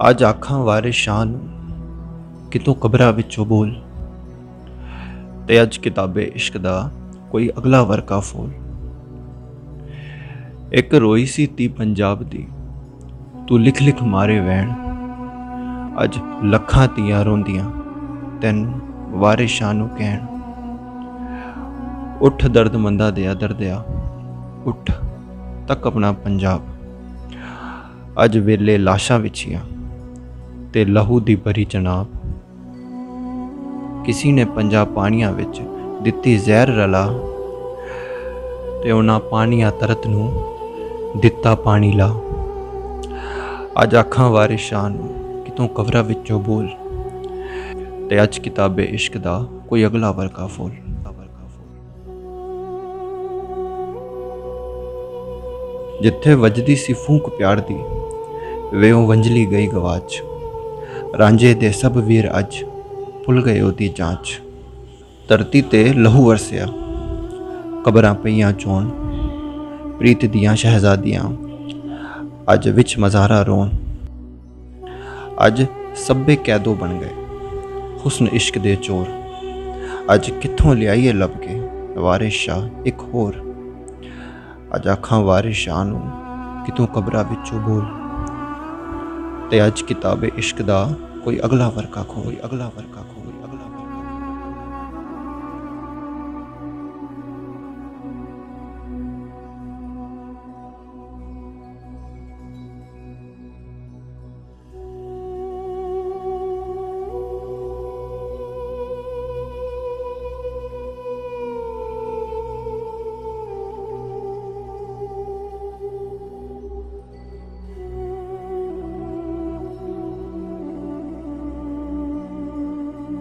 ਅੱਜ ਆਖਾਂ ਵਾਰਿਸ ਸ਼ਾਹ ਨੂੰ ਕਿਤੋਂ ਕਬਰਾਂ ਵਿੱਚੋਂ ਬੋਲ। ਤੇ ਅੱਜ ਕਿਤਾਬੇ ਇਸ਼ਕ ਦਾ ਕੋਈ ਅਗਲਾ ਵਰਕਾ ਫੋਲ। ਇੱਕ ਰੋਈ ਸੀ ਤੀ ਪੰਜਾਬ ਦੀ, ਤੂੰ ਲਿਖ ਲਿਖ ਮਾਰੇ ਵੈਣ। ਅੱਜ ਲੱਖਾਂ ਤੀਆਂ ਰੋਂਦੀਆਂ ਤੈਨੂੰ ਵਾਰਿਸ ਸ਼ਾਹ ਨੂੰ ਕਹਿਣ। ਉੱਠ ਦਰਦ ਮੰਦਾ ਦਿਆ ਦਰਦਿਆ, ਉੱਠ ਤੱਕ ਆਪਣਾ ਪੰਜਾਬ। ਅੱਜ ਵੇਲੇ ਲਾਸ਼ਾਂ ਵਿਛੀਆਂ ਤੇ ਲਹੂ ਦੀ ਭਰੀ ਜਨਾਬ ਕਿਸੀ ਨੇ ਪੰਜਾ ਪਾਣੀਆਂ ਵਿੱਚ ਦਿੱਤੀ ਜ਼ਹਿਰ ਰਲਾ ਤੇ ਉਹਨਾਂ ਪਾਣੀਆਂ ਤਰਤ ਨੂੰ ਦਿੱਤਾ ਪਾਣੀ ਲਾ। ਅੱਜ ਅੱਖਾਂ ਵਾਰਿਸ ਸ਼ਾਹ ਨੂੰ ਕਿਤੋਂ ਕਵਰਾਂ ਵਿੱਚੋਂ ਬੋਲ ਤੇ ਅੱਜ ਕਿਤਾਬੇ ਇਸ਼ਕ ਦਾ ਕੋਈ ਅਗਲਾ ਵਰਕਾ ਫੋਲ। ਜਿੱਥੇ ਵੱਜਦੀ ਸੀ ਫੂਕ ਪਿਆਰ ਦੀ, ਵੇਉ ਵੰਜਲੀ ਗਈ ਗਵਾਚ। ਰਾਂਝੇ ਦੇ ਸਭ ਵੀਰ ਅੱਜ ਭੁੱਲ ਗਏ ਉਹਦੀ ਜਾਂਚ। ਧਰਤੀ ਤੇ ਲਹੂ ਵਰਸਿਆ। ਕਬਰਾਂ ਪਈਆਂ ਚੋਣ। ਪ੍ਰੀਤ ਦੀਆਂ ਸ਼ਹਿਜ਼ਾਦੀਆਂ। ਅੱਜ ਵਿੱਚ ਮਜ਼ਾਰਾ ਰੋਣ। ਅੱਜ ਸਭੇ ਕੈਦੋ ਬਣ ਗਏ। ਹੁਸਨ ਇਸ਼ਕ ਦੇ ਚੋਰ। ਅੱਜ ਕਿੱਥੋਂ ਲਿਆਈਏ ਲੱਭ ਕੇ ਵਾਰਿਸ ਸ਼ਾਹ ਇੱਕ ਹੋਰ। ਅੱਜ ਅੱਖਾਂ ਵਾਰਿਸ ਸ਼ਾਹ ਨੂੰ, ਕਿਤੋਂ ਕਬਰਾਂ ਵਿੱਚੋਂ ਬੋਲ। ਤੇ ਅੱਜ ਕਿਤਾਬੇ ਇਸ਼ਕ ਦਾ ਕੋਈ ਅਗਲਾ ਵਰਕਾ ਖੋਲ ਅਗਲਾ ਵਰਕਾ ਖੋਲ